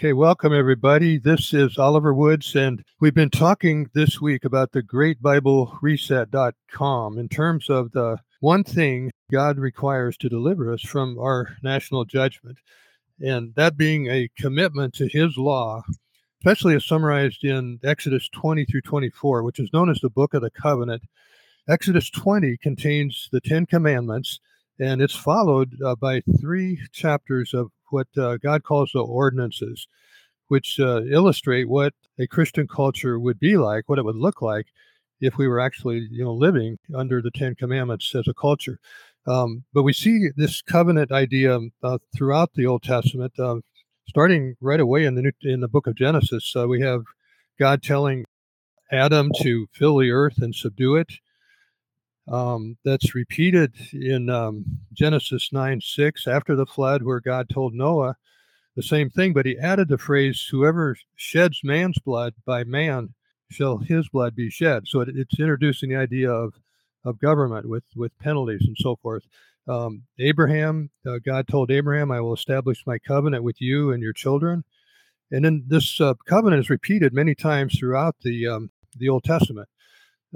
Okay, welcome everybody. This is Oliver Woods, and we've been talking this week about the Great Bible greatbiblereset.com in terms of the one thing God requires to deliver us from our national judgment, and that being a commitment to His law, especially as summarized in Exodus 20 through 24, which is known as the Book of the Covenant. Exodus 20 contains the Ten Commandments, and it's followed uh, by three chapters of what uh, God calls the ordinances, which uh, illustrate what a Christian culture would be like, what it would look like if we were actually, you know, living under the Ten Commandments as a culture. Um, but we see this covenant idea uh, throughout the Old Testament, uh, starting right away in the New, in the Book of Genesis. Uh, we have God telling Adam to fill the earth and subdue it. Um, that's repeated in um, Genesis 9 6 after the flood, where God told Noah the same thing, but he added the phrase, Whoever sheds man's blood, by man shall his blood be shed. So it, it's introducing the idea of, of government with, with penalties and so forth. Um, Abraham, uh, God told Abraham, I will establish my covenant with you and your children. And then this uh, covenant is repeated many times throughout the, um, the Old Testament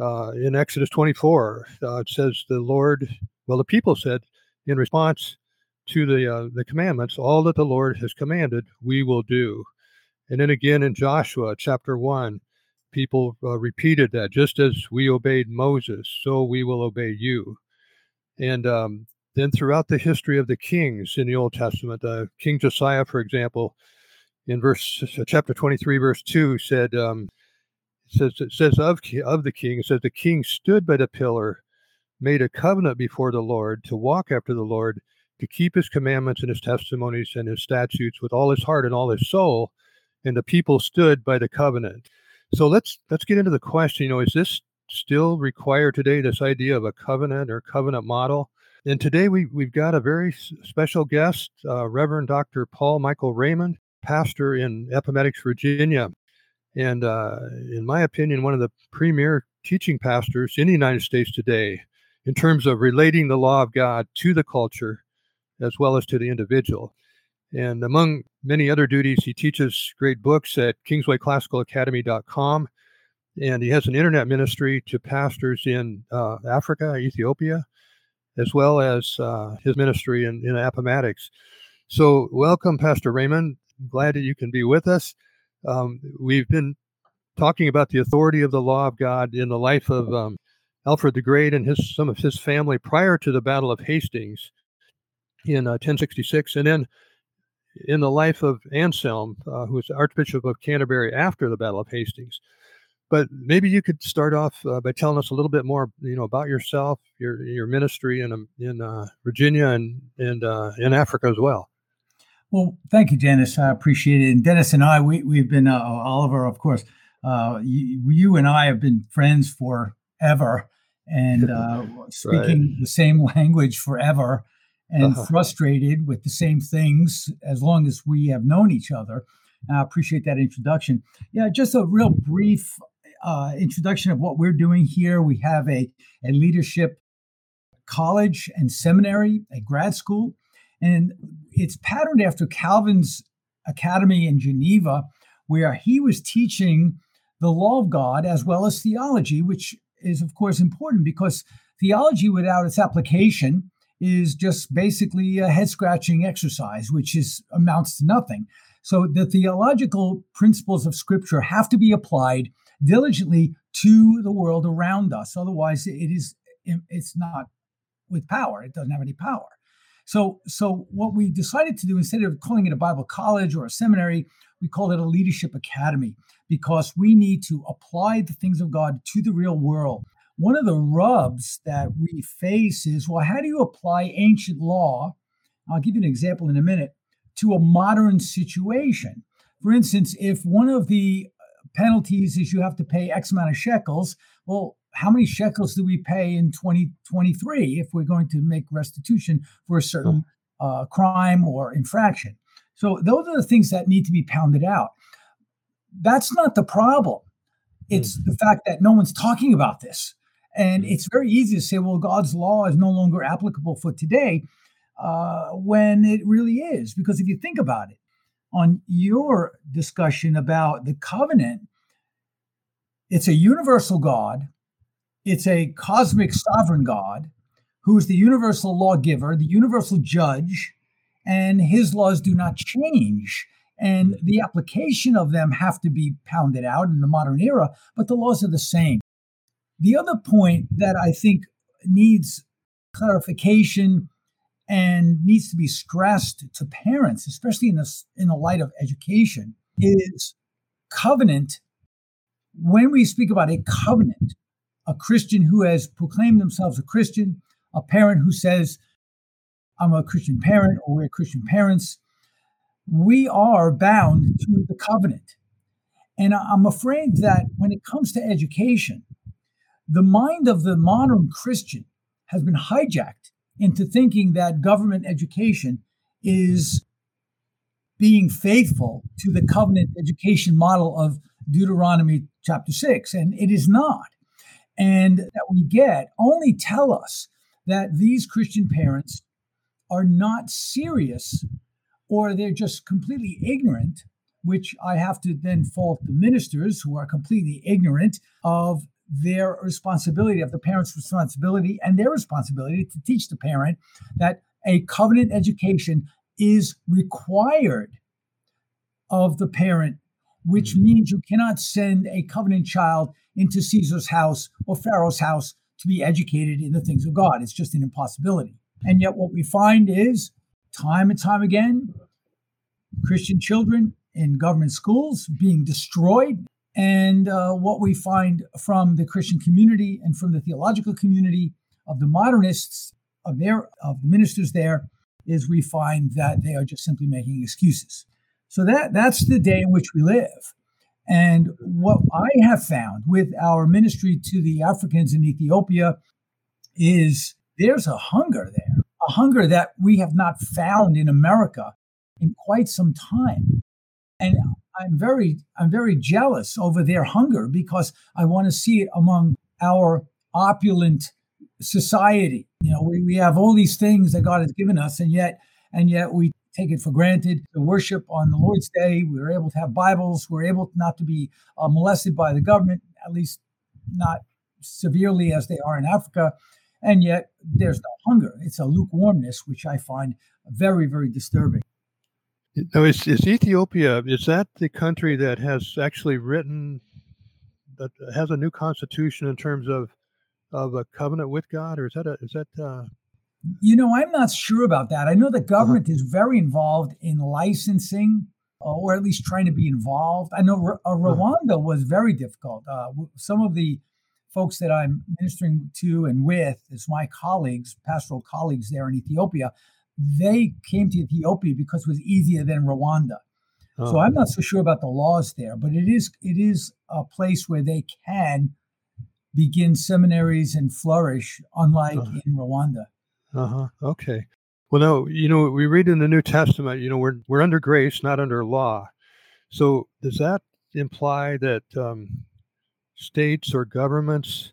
uh, in Exodus 24, uh, it says the Lord, well, the people said in response to the uh, the commandments, all that the Lord has commanded, we will do. And then again in Joshua chapter one, people uh, repeated that just as we obeyed Moses, so we will obey you. And um, then throughout the history of the kings in the Old Testament, uh, King Josiah, for example, in verse chapter 23, verse 2 said, um, says it says of of the king. It says the king stood by the pillar, made a covenant before the Lord to walk after the Lord, to keep his commandments and his testimonies and his statutes with all his heart and all his soul, and the people stood by the covenant. So let's let's get into the question. You know, is this still required today? This idea of a covenant or covenant model. And today we we've got a very special guest, uh, Reverend Dr. Paul Michael Raymond, pastor in Appomattox, Virginia and uh, in my opinion, one of the premier teaching pastors in the United States today in terms of relating the law of God to the culture as well as to the individual. And among many other duties, he teaches great books at KingswayClassicalAcademy.com. And he has an internet ministry to pastors in uh, Africa, Ethiopia, as well as uh, his ministry in, in Appomattox. So, welcome, Pastor Raymond. Glad that you can be with us. Um, we've been talking about the authority of the law of God in the life of um, Alfred the Great and his some of his family prior to the Battle of Hastings in uh, 1066, and then in the life of Anselm, uh, who was Archbishop of Canterbury after the Battle of Hastings. But maybe you could start off uh, by telling us a little bit more, you know, about yourself, your your ministry in um, in uh, Virginia and and uh, in Africa as well. Well, thank you, Dennis. I appreciate it. And Dennis and I, we, we've been, uh, Oliver, of course, uh, you, you, and I have been friends forever and uh, speaking right. the same language forever and uh-huh. frustrated with the same things as long as we have known each other. I appreciate that introduction. Yeah, just a real brief uh, introduction of what we're doing here. We have a, a leadership college and seminary, a grad school and it's patterned after Calvin's academy in Geneva, where he was teaching the law of God as well as theology, which is, of course, important because theology without its application is just basically a head scratching exercise, which is amounts to nothing. So the theological principles of Scripture have to be applied diligently to the world around us. Otherwise, it is it's not with power. It doesn't have any power. So, so what we decided to do instead of calling it a Bible college or a seminary, we called it a leadership academy because we need to apply the things of God to the real world. One of the rubs that we face is well, how do you apply ancient law? I'll give you an example in a minute to a modern situation. For instance, if one of the penalties is you have to pay X amount of shekels, well, how many shekels do we pay in 2023 if we're going to make restitution for a certain uh, crime or infraction? So those are the things that need to be pounded out. That's not the problem. It's mm-hmm. the fact that no one's talking about this. And mm-hmm. it's very easy to say, well, God's law is no longer applicable for today uh, when it really is. Because if you think about it, on your discussion about the covenant. It's a universal God, it's a cosmic sovereign God who is the universal lawgiver, the universal judge, and his laws do not change. And mm-hmm. the application of them have to be pounded out in the modern era, but the laws are the same. The other point that I think needs clarification and needs to be stressed to parents, especially in the, in the light of education, is covenant. When we speak about a covenant, a Christian who has proclaimed themselves a Christian, a parent who says, I'm a Christian parent or we're Christian parents, we are bound to the covenant. And I'm afraid that when it comes to education, the mind of the modern Christian has been hijacked into thinking that government education is being faithful to the covenant education model of Deuteronomy chapter 6. And it is not. And that we get only tell us that these Christian parents are not serious or they're just completely ignorant, which I have to then fault the ministers who are completely ignorant of their responsibility, of the parent's responsibility and their responsibility to teach the parent that a covenant education is required of the parent, which mm-hmm. means you cannot send a covenant child into Caesar's house or Pharaoh's house to be educated in the things of God. It's just an impossibility. And yet, what we find is time and time again, Christian children in government schools being destroyed and uh, what we find from the Christian community and from the theological community of the modernists, of their of the ministers there, is we find that they are just simply making excuses. So that that's the day in which we live. And what I have found with our ministry to the Africans in Ethiopia is there's a hunger there, a hunger that we have not found in America in quite some time. And I'm very I'm very jealous over their hunger because I want to see it among our opulent society. You know, we, we have all these things that God has given us, and yet and yet we take it for granted. The worship on the Lord's Day, we were able to have Bibles. We are able not to be uh, molested by the government, at least not severely as they are in Africa. And yet there's no hunger. It's a lukewarmness, which I find very, very disturbing. No, is, is Ethiopia, is that the country that has actually written, that has a new constitution in terms of of a covenant with God, or is that a, is that? Uh... You know, I'm not sure about that. I know the uh-huh. government uh-huh. is very involved in licensing, uh, or at least trying to be involved. I know uh, uh-huh. Rwanda was very difficult. Uh, some of the folks that I'm ministering to and with, as my colleagues, pastoral colleagues there in Ethiopia, they came to Ethiopia because it was easier than Rwanda. Oh. So I'm not so sure about the laws there, but it is it is a place where they can begin seminaries and flourish, unlike uh-huh. in Rwanda. Uh huh. Okay. Well, no, you know, we read in the New Testament, you know, we're we're under grace, not under law. So does that imply that um, states or governments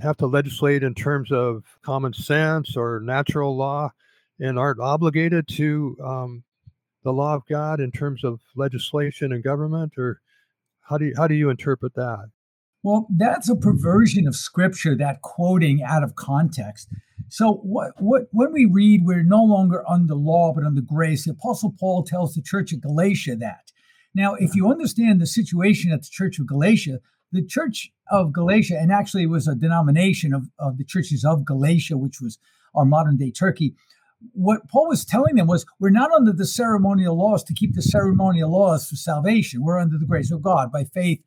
have to legislate in terms of common sense or natural law? and aren't obligated to um, the law of God in terms of legislation and government, or how do you, how do you interpret that? Well, that's a perversion of scripture, that quoting out of context. So, what, what, when we read, we're no longer under law, but under grace. The Apostle Paul tells the church of Galatia that. Now, if you understand the situation at the church of Galatia, the church of Galatia, and actually it was a denomination of, of the churches of Galatia, which was our modern day Turkey, what Paul was telling them was, we're not under the ceremonial laws to keep the ceremonial laws for salvation. We're under the grace of God. By faith,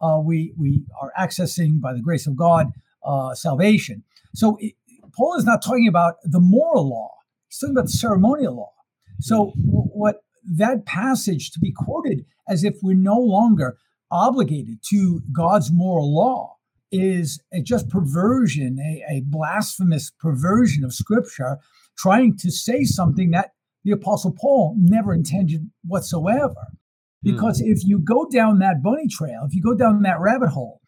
uh, we we are accessing by the grace of God uh, salvation. So it, Paul is not talking about the moral law; he's talking about the ceremonial law. So what that passage to be quoted as if we're no longer obligated to God's moral law is a just perversion, a, a blasphemous perversion of Scripture trying to say something that the Apostle Paul never intended whatsoever. Because mm. if you go down that bunny trail, if you go down that rabbit hole,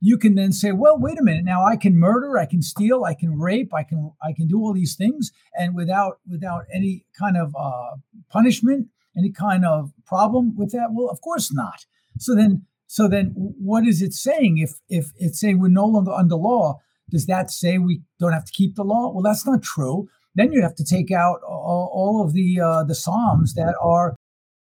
you can then say, well, wait a minute. Now I can murder, I can steal, I can rape, I can I can do all these things, and without without any kind of uh, punishment any kind of problem with that? Well, of course not. So then, so then, what is it saying? If if it's saying we're no longer under law, does that say we don't have to keep the law? Well, that's not true. Then you have to take out all, all of the uh, the psalms that are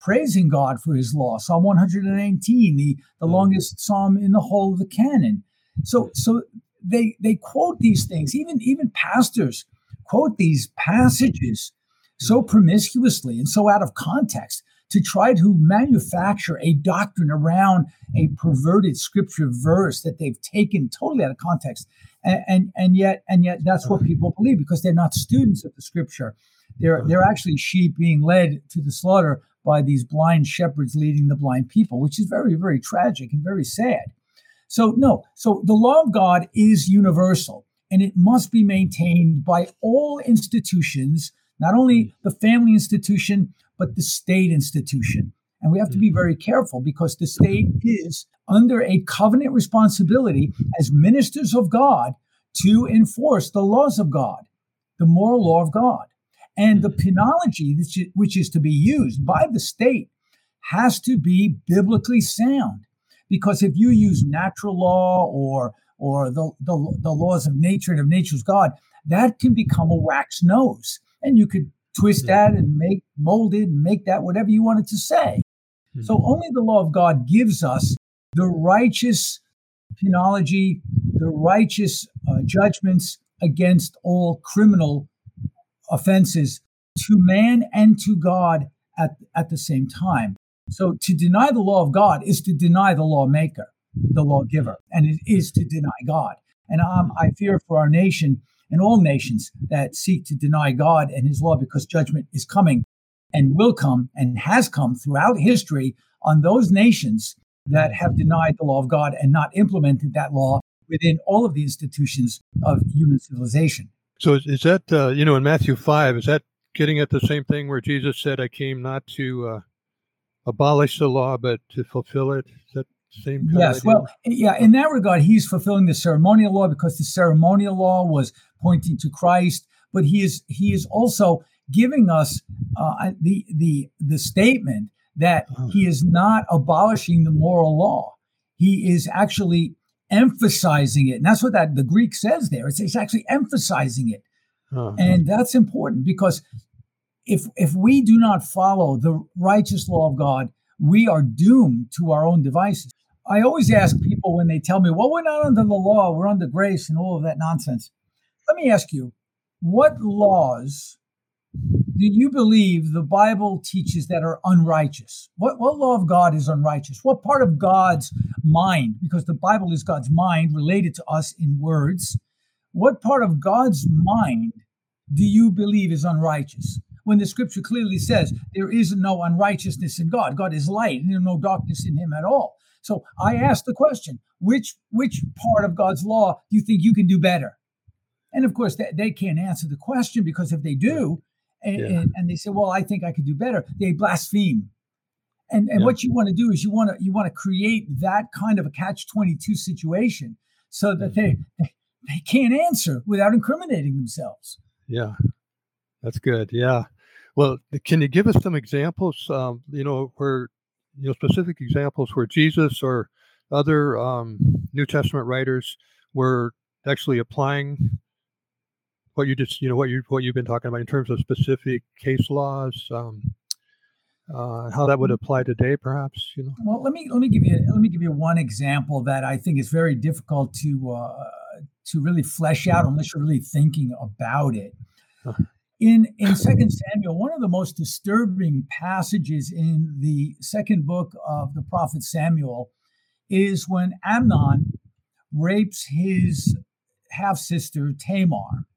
praising God for His law. Psalm 119, the the mm. longest psalm in the whole of the canon. So mm. so they they quote these things. Even even pastors quote these passages mm. so promiscuously and so out of context to try to manufacture a doctrine around a perverted scripture verse that they've taken totally out of context and, and and, yet and yet that's what people believe because they're not students of the scripture they're they're mm. actually sheep being led to the slaughter by these blind shepherds leading the blind people which is very very tragic and very sad so no so the law of god is universal and it must be maintained by all institutions not only the family institution, but the state institution. And we have to be mm-hmm. very careful because the state is under a covenant responsibility as ministers of God to enforce the laws of God, the moral law of God. And the mm-hmm. penology, which is to be used by the state, has to be biblically sound. Because if you use natural law or or the, the, the laws of nature and of nature's God, that can become a wax nose and you could twist that and make mold it and make that whatever you wanted to say. Mm-hmm. So only the law of God gives us the righteous penology, the righteous uh, judgments against all criminal offenses to man and to God at, at the same time. So to deny the law of God is to deny the lawmaker, the lawgiver, and it is to deny God. And um, I fear for our nation and all nations that seek to deny God and his law because judgment is coming and will come and has come throughout history on those nations that have denied the law of God and not implemented that law within all of the institutions of human civilization. So is that, uh, you know, in Matthew 5, is that getting at the same thing where Jesus said, I came not to uh, abolish the law, but to fulfill it? Is that same yes well yeah in that regard he's fulfilling the ceremonial law because the ceremonial law was pointing to christ but he is he is also giving us uh, the the the statement that uh-huh. he is not abolishing the moral law he is actually emphasizing it. And that's what that the greek says there. It's, it's actually emphasizing it. Uh-huh. and that's important because if if we do not follow the righteous law of god we are doomed to our own devices. I always ask people when they tell me, well, we're not under the law, we're under grace and all of that nonsense. Let me ask you, what laws do you believe the Bible teaches that are unrighteous? What, what law of God is unrighteous? What part of God's mind, because the Bible is God's mind related to us in words, what part of God's mind do you believe is unrighteous? When the scripture clearly says there is no unrighteousness in God, God is light and there's no darkness in him at all. So I asked the question, which which part of God's law do you think you can do better? And of course, they, they can't answer the question because if they do, and, yeah. and, and, they say, well, I think I could do better, they blaspheme. And, and yeah. what you want to do is you want to you want to create that kind of a catch 22 situation so that they they can't answer without incriminating themselves. Yeah. That's good. Yeah. Well, can you give us some examples um, you know, where you know specific examples where Jesus or other um, New Testament writers were actually applying what you just you know what you what you've been talking about in terms of specific case laws um, uh, how that would mm-hmm. apply today perhaps you know? Well let me let me give you let me give you one example that i think is very difficult to uh, to really flesh out unless you're really thinking about it. In in second samuel one of the most disturbing passages in the second book of the prophet samuel is when amnon rapes his half sister tamar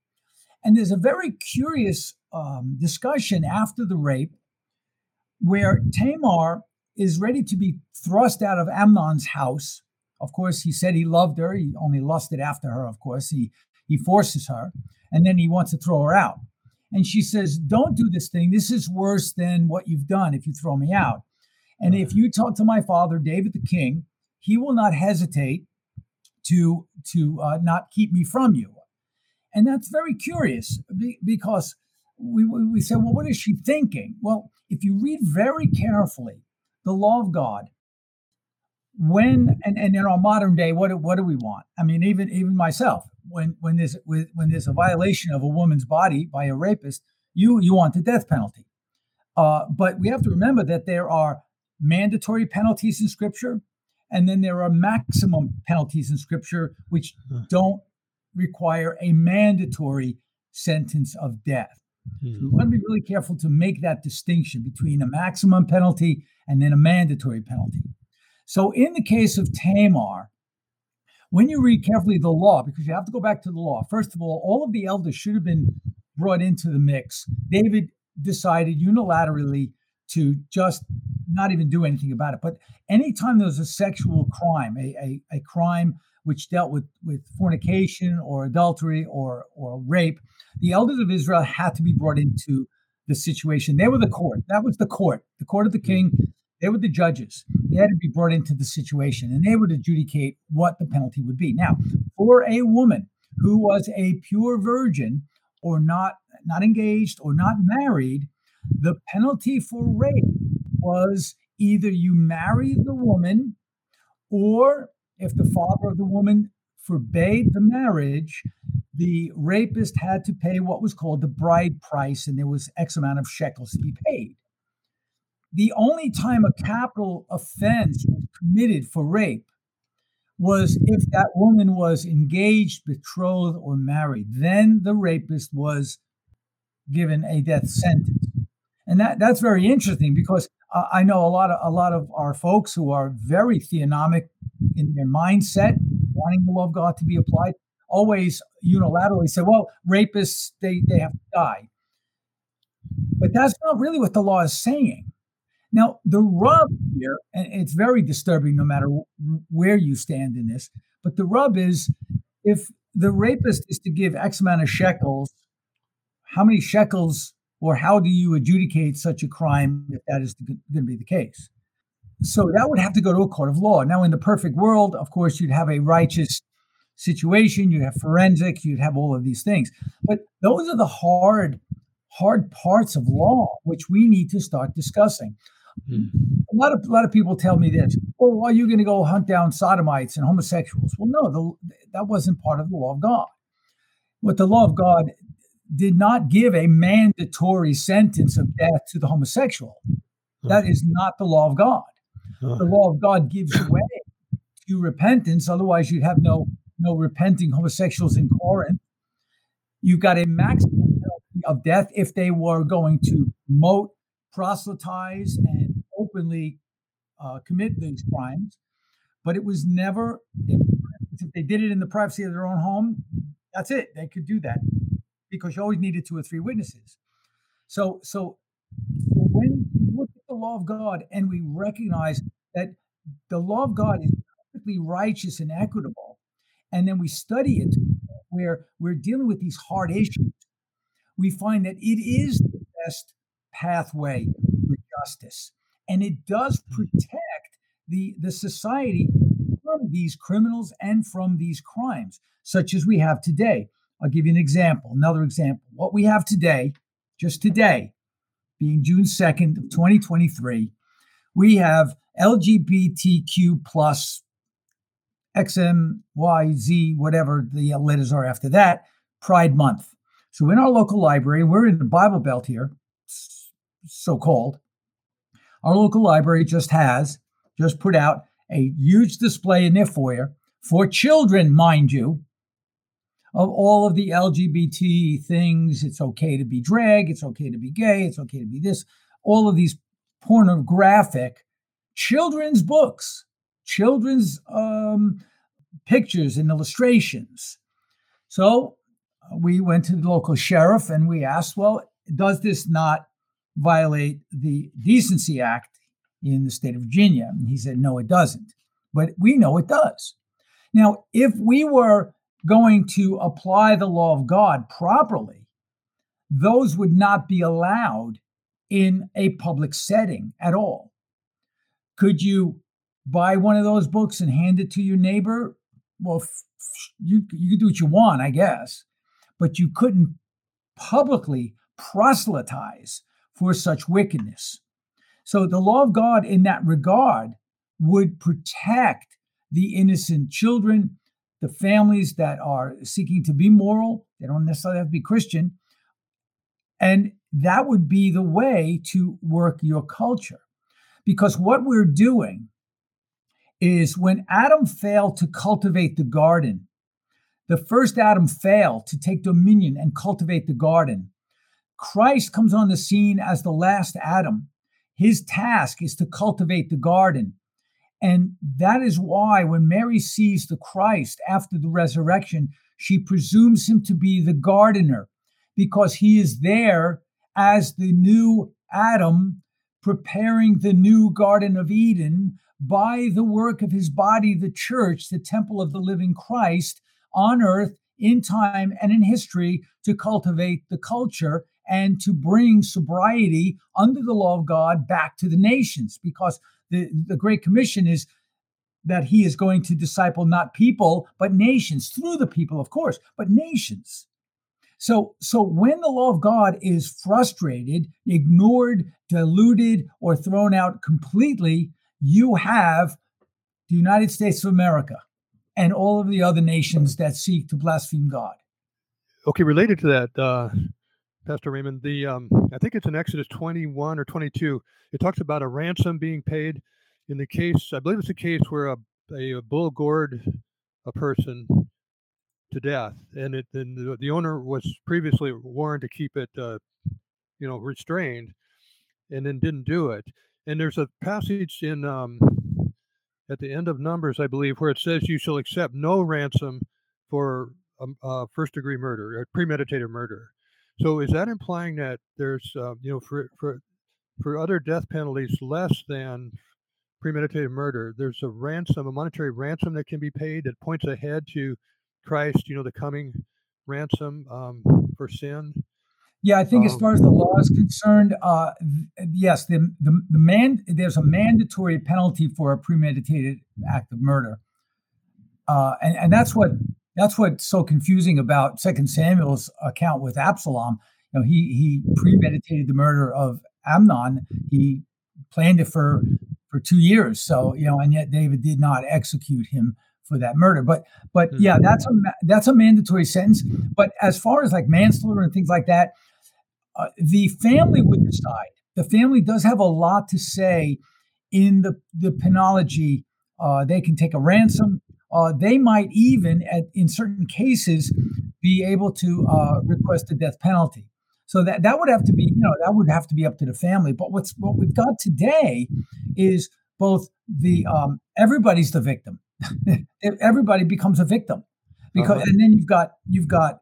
and there's a very curious um, discussion after the rape where tamar is ready to be thrust out of amnon's house of course he said he loved her he only lusted after her of course he he forces her and then he wants to throw her out and she says, Don't do this thing. This is worse than what you've done if you throw me out. And if you talk to my father, David the king, he will not hesitate to, to uh, not keep me from you. And that's very curious because we, we say, well, what is she thinking? Well, if you read very carefully the law of God, when and, and in our modern day, what what do we want? I mean, even even myself, when when there's when there's a violation of a woman's body by a rapist, you you want the death penalty. Uh, but we have to remember that there are mandatory penalties in Scripture, and then there are maximum penalties in Scripture which don't require a mandatory sentence of death. So we want to be really careful to make that distinction between a maximum penalty and then a mandatory penalty. So, in the case of Tamar, when you read carefully the law, because you have to go back to the law, first of all, all of the elders should have been brought into the mix. David decided unilaterally to just not even do anything about it. But anytime there's a sexual crime, a, a, a crime which dealt with, with fornication or adultery or, or rape, the elders of Israel had to be brought into the situation. They were the court. That was the court, the court of the king. They were the judges. They had to be brought into the situation and they would adjudicate what the penalty would be. Now, for a woman who was a pure virgin or not not engaged or not married, the penalty for rape was either you marry the woman or if the father of the woman forbade the marriage, the rapist had to pay what was called the bride price, and there was X amount of shekels to be paid. The only time a capital offense was committed for rape was if that woman was engaged, betrothed, or married. Then the rapist was given a death sentence. And that, that's very interesting because I know a lot of a lot of our folks who are very theonomic in their mindset, wanting the law of God to be applied, always unilaterally say, well, rapists, they, they have to die. But that's not really what the law is saying. Now, the rub here, and it's very disturbing no matter where you stand in this, but the rub is if the rapist is to give X amount of shekels, how many shekels or how do you adjudicate such a crime if that is going to be the case? So that would have to go to a court of law. Now, in the perfect world, of course, you'd have a righteous situation, you'd have forensics, you'd have all of these things. But those are the hard, hard parts of law which we need to start discussing. Hmm. A lot of a lot of people tell me this. Well, are you going to go hunt down sodomites and homosexuals? Well, no, the, that wasn't part of the law of God. What the law of God did not give a mandatory sentence of death to the homosexual. That is not the law of God. The law of God gives way to repentance. Otherwise, you'd have no no repenting homosexuals in Corinth. You've got a maximum penalty of death if they were going to promote proselytize and openly uh, commit these crimes. But it was never, if, if they did it in the privacy of their own home, that's it. They could do that because you always needed two or three witnesses. So, so when we look at the law of God and we recognize that the law of God is perfectly righteous and equitable, and then we study it where we're dealing with these hard issues, we find that it is the best pathway for justice. And it does mm. protect the, the society from these criminals and from these crimes, such as we have today. I'll give you an example, another example. What we have today, just today, being June 2nd of 2023, we have LGBTQ plus XMYZ, whatever the letters are after that, Pride Month. So in our local library, we're in the Bible Belt here, so called, our local library just has just put out a huge display in their foyer for children, mind you, of all of the LGBT things. It's okay to be drag, it's okay to be gay, it's okay to be this, all of these pornographic children's books, children's um, pictures and illustrations. So uh, we went to the local sheriff and we asked, well, does this not violate the Decency Act in the state of Virginia? And he said, no, it doesn't. But we know it does. Now, if we were going to apply the law of God properly, those would not be allowed in a public setting at all. Could you buy one of those books and hand it to your neighbor? Well, you, you could do what you want, I guess, but you couldn't publicly proselytize for such wickedness. So the law of God in that regard would protect the innocent children, the families that are seeking to be moral. They don't necessarily have to be Christian. And that would be the way to work your culture. Because what we're doing is when Adam failed to cultivate the garden, the first Adam failed to take dominion and cultivate the garden. Christ comes on the scene as the last Adam. His task is to cultivate the garden. And that is why when Mary sees the Christ after the resurrection, she presumes him to be the gardener because he is there as the new Adam preparing the new Garden of Eden by the work of his body, the church, the temple of the living Christ on earth in time and in history to cultivate the culture and to bring sobriety under the law of God back to the nations because the, the Great Commission is that he is going to disciple not people, but nations through the people, of course, but nations. So, so when the law of God is frustrated, ignored, diluted, or thrown out completely, you have the United States of America and all of the other nations that seek to blaspheme God. Okay, related to that, uh, Pastor Raymond, the um, I think it's in Exodus 21 or 22. It talks about a ransom being paid in the case. I believe it's a case where a, a, a bull gored a person to death, and it and the, owner was previously warned to keep it, uh, you know, restrained, and then didn't do it. And there's a passage in um, at the end of Numbers, I believe, where it says, "You shall accept no ransom for um, uh, first degree murder or premeditated murder." So is that implying that there's, uh, you know, for for for other death penalties less than premeditated murder, there's a ransom, a monetary ransom that can be paid that points ahead to Christ, you know, the coming ransom um, for sin. Yeah, I think um, as far as the law is concerned, uh, yes, the, the the man there's a mandatory penalty for a premeditated act of murder, uh, and and that's what that's what's so confusing about Second Samuel's account with Absalom. You know, he he premeditated the murder of Amnon. He planned it for for two years. So you know, and yet David did not execute him for that murder. But but mm-hmm. yeah, that's a that's a mandatory sentence. But as far as like manslaughter and things like that, uh, the family would decide. The family does have a lot to say in the the penology. Uh, they can take a ransom. Uh, they might even, at, in certain cases, be able to uh, request a death penalty. So that that would have to be, you know, that would have to be up to the family. But what's what we've got today is both the um, everybody's the victim. Everybody becomes a victim because, uh-huh. and then you've got you've got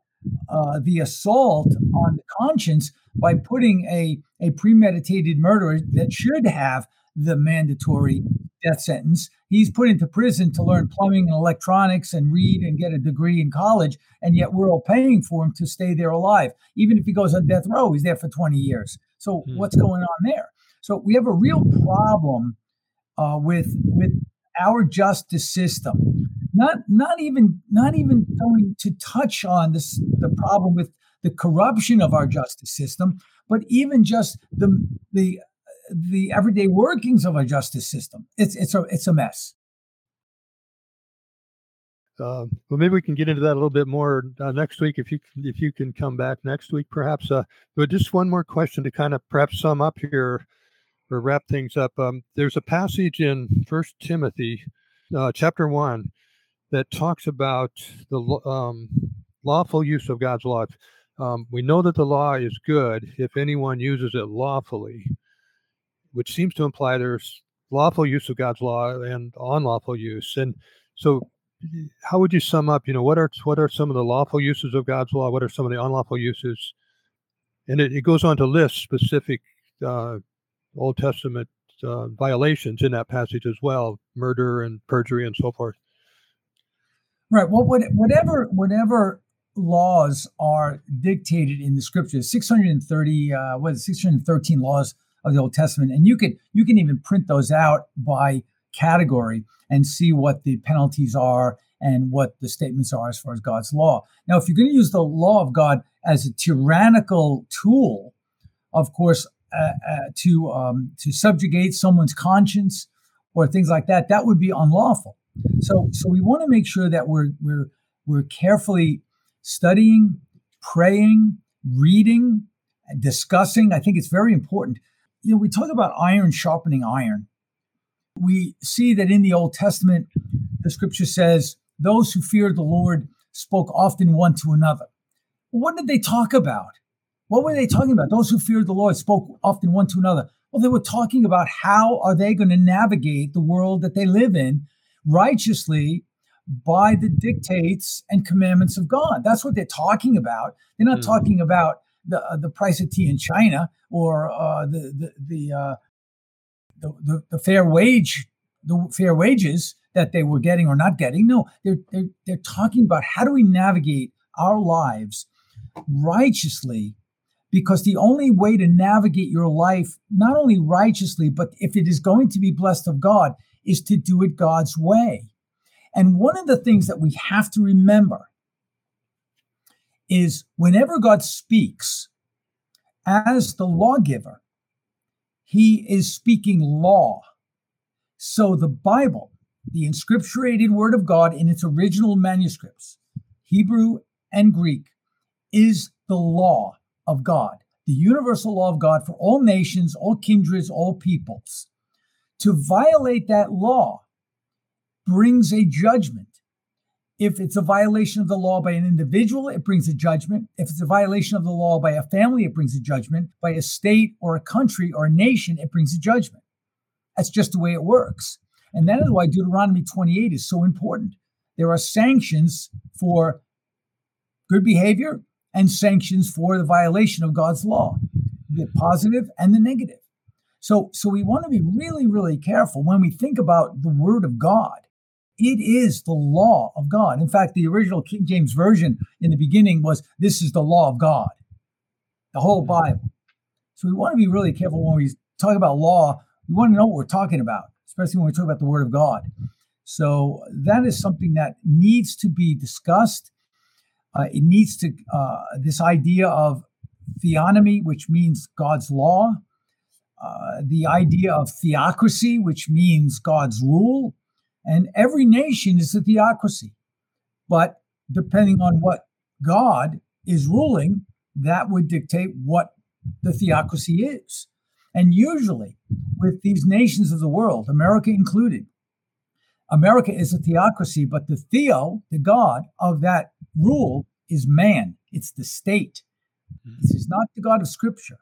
uh, the assault on the conscience by putting a a premeditated murderer that should have the mandatory death sentence. He's put into prison to learn plumbing and electronics and read and get a degree in college, and yet we're all paying for him to stay there alive. Even if he goes on death row, he's there for 20 years. So mm-hmm. what's going on there? So we have a real problem uh, with with our justice system. Not not even not even going to touch on this the problem with the corruption of our justice system, but even just the the the everyday workings of our justice system. It's it's a it's a mess. Uh, well, maybe we can get into that a little bit more uh, next week if you if you can come back next week, perhaps. Uh, but just one more question to kind of perhaps sum up here or wrap things up. Um, there's a passage in First Timothy, uh, chapter one, that talks about the um, lawful use of God's law. Um, we know that the law is good if anyone uses it lawfully which seems to imply there's lawful use of God's law and unlawful use. And so, how would you sum up? You know, what are what are some of the lawful uses of God's law? What are some of the unlawful uses? And it, it goes on to list specific uh, Old Testament uh, violations in that passage as well, murder and perjury and so forth. Right. Well, whatever whatever laws are dictated in the scriptures, 630, uh, what is it, 613 laws of the Old Testament, and you can you can even print those out by category and see what the penalties are and what the statements are as far as God's law. Now, if you're going to use the law of God as a tyrannical tool, of course, to um, to subjugate someone's conscience or things like that, that would be unlawful. So so we want to make sure that we're we're we're carefully studying, praying, reading, discussing. I think it's very important. You know, we talk about iron sharpening iron. We see that in the Old Testament, the scripture says, those who feared the Lord spoke often one to another. what did they talk about? What were they talking about? Those who feared the Lord spoke often one to another. Well, they were talking about how are they going to navigate the world that they live in righteously by the dictates and commandments of God. That's what they're talking about. They're not mm. talking about the uh, the price of tea in China or uh, the the the, uh, the, the the fair wage the fair wages that they were getting or not getting. No, they're they're, they're talking about how do we navigate our lives righteously because the only way to navigate your life not only righteously but if it is going to be blessed of God is to do it God's way. And one of the things that we have to remember is whenever God speaks as the lawgiver, he is speaking law. So the Bible, the inscripturated word of God in its original manuscripts, Hebrew and Greek, is the law of God, the universal law of God for all nations, all kindreds, all peoples. To violate that law brings a judgment. If it's a violation of the law by an individual, it brings a judgment. If it's a violation of the law by a family, it brings a judgment. By a state or a country or a nation, it brings a judgment. That's just the way it works. And that is why Deuteronomy 28 is so important. There are sanctions for good behavior and sanctions for the violation of God's law, the positive and the negative. So, so we want to be really, really careful when we think about the word of God. It is the law of God. In fact, the original King James Version in the beginning was, This is the law of God, the whole mm. Bible. So we want to be really careful when we talk about law. We want to know what we're talking about, especially when we talk about the Word of God. So that is something that needs to be discussed. Uh, it needs to, uh, this idea of theonomy, which means God's law, uh, the idea of theocracy, which means God's rule. And every nation is a theocracy. But depending on what God is ruling, that would dictate what the theocracy is. And usually, with these nations of the world, America included, America is a theocracy, but the theo, the God of that rule, is man. It's the state. Hmm. This is not the God of Scripture.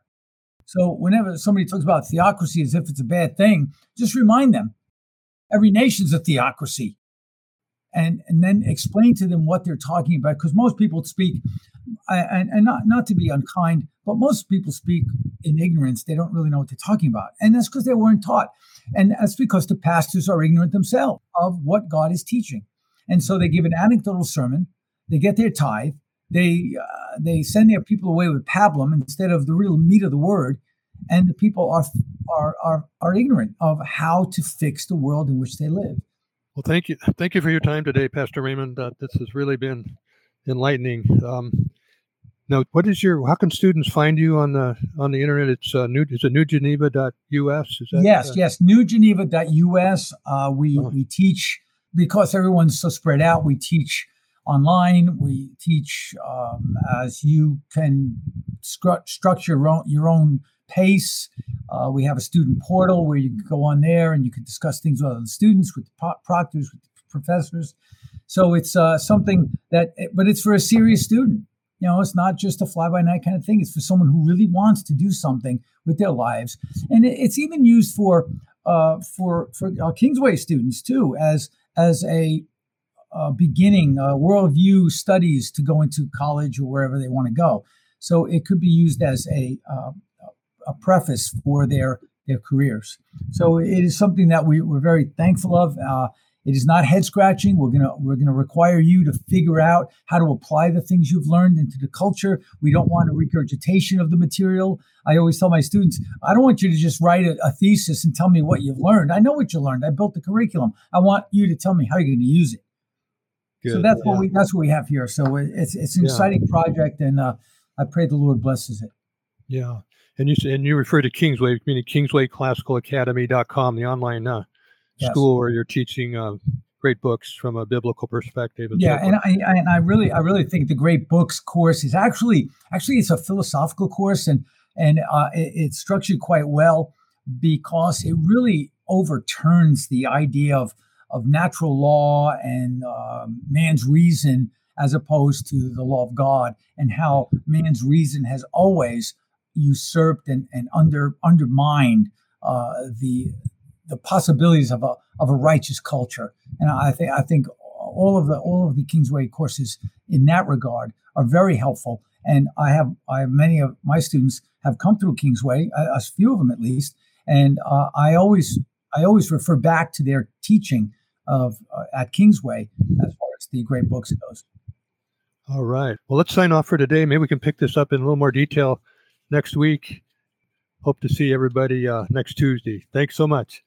So whenever somebody talks about theocracy as if it's a bad thing, just remind them every nation's a theocracy. And, and then explain to them what they're talking about because most people speak and, and not, not to be unkind but most people speak in ignorance they don't really know what they're talking about and that's because they weren't taught and that's because the pastors are ignorant themselves of what god is teaching and so they give an anecdotal sermon they get their tithe they uh, they send their people away with pablum instead of the real meat of the word, and the people are are are are ignorant of how to fix the world in which they live. Well, thank you, thank you for your time today, Pastor Raymond. Uh, this has really been enlightening. Um, now, what is your? How can students find you on the on the internet? It's uh, new. Is it newgeneva.us? Is that, yes, uh, yes, newgeneva.us. Uh, we oh. we teach because everyone's so spread out. We teach online. We teach um, as you can stru- structure your own, your own pace. Uh, we have a student portal where you can go on there and you can discuss things with other students, with the proctors, with the professors. So it's uh, something that, but it's for a serious student. You know, it's not just a fly by night kind of thing. It's for someone who really wants to do something with their lives, and it's even used for uh, for for uh, Kingsway students too, as as a uh, beginning uh, worldview studies to go into college or wherever they want to go. So it could be used as a uh, a preface for their their careers. So it is something that we, we're very thankful of. Uh, it is not head scratching. We're gonna we're gonna require you to figure out how to apply the things you've learned into the culture. We don't want a regurgitation of the material. I always tell my students, I don't want you to just write a, a thesis and tell me what you've learned. I know what you learned. I built the curriculum. I want you to tell me how you're going to use it. Good. So that's yeah. what we that's what we have here. So it's it's an yeah. exciting project, and uh, I pray the Lord blesses it. Yeah. And you and you refer to Kingsway, meaning KingswayClassicalAcademy.com, the online uh, yes. school where you're teaching uh, great books from a biblical perspective. Yeah, and I, I, and I really I really think the great books course is actually actually it's a philosophical course and and uh, it, it's structured quite well because it really overturns the idea of of natural law and uh, man's reason as opposed to the law of God and how man's reason has always usurped and, and under undermined uh, the the possibilities of a of a righteous culture. And I think I think all of the all of the Kingsway courses in that regard are very helpful. And I have I have many of my students have come through Kingsway, a, a few of them at least, and uh, I always I always refer back to their teaching of uh, at Kingsway as far as the great books goes. All right. Well, let's sign off for today. Maybe we can pick this up in a little more detail next week. Hope to see everybody uh, next Tuesday. Thanks so much.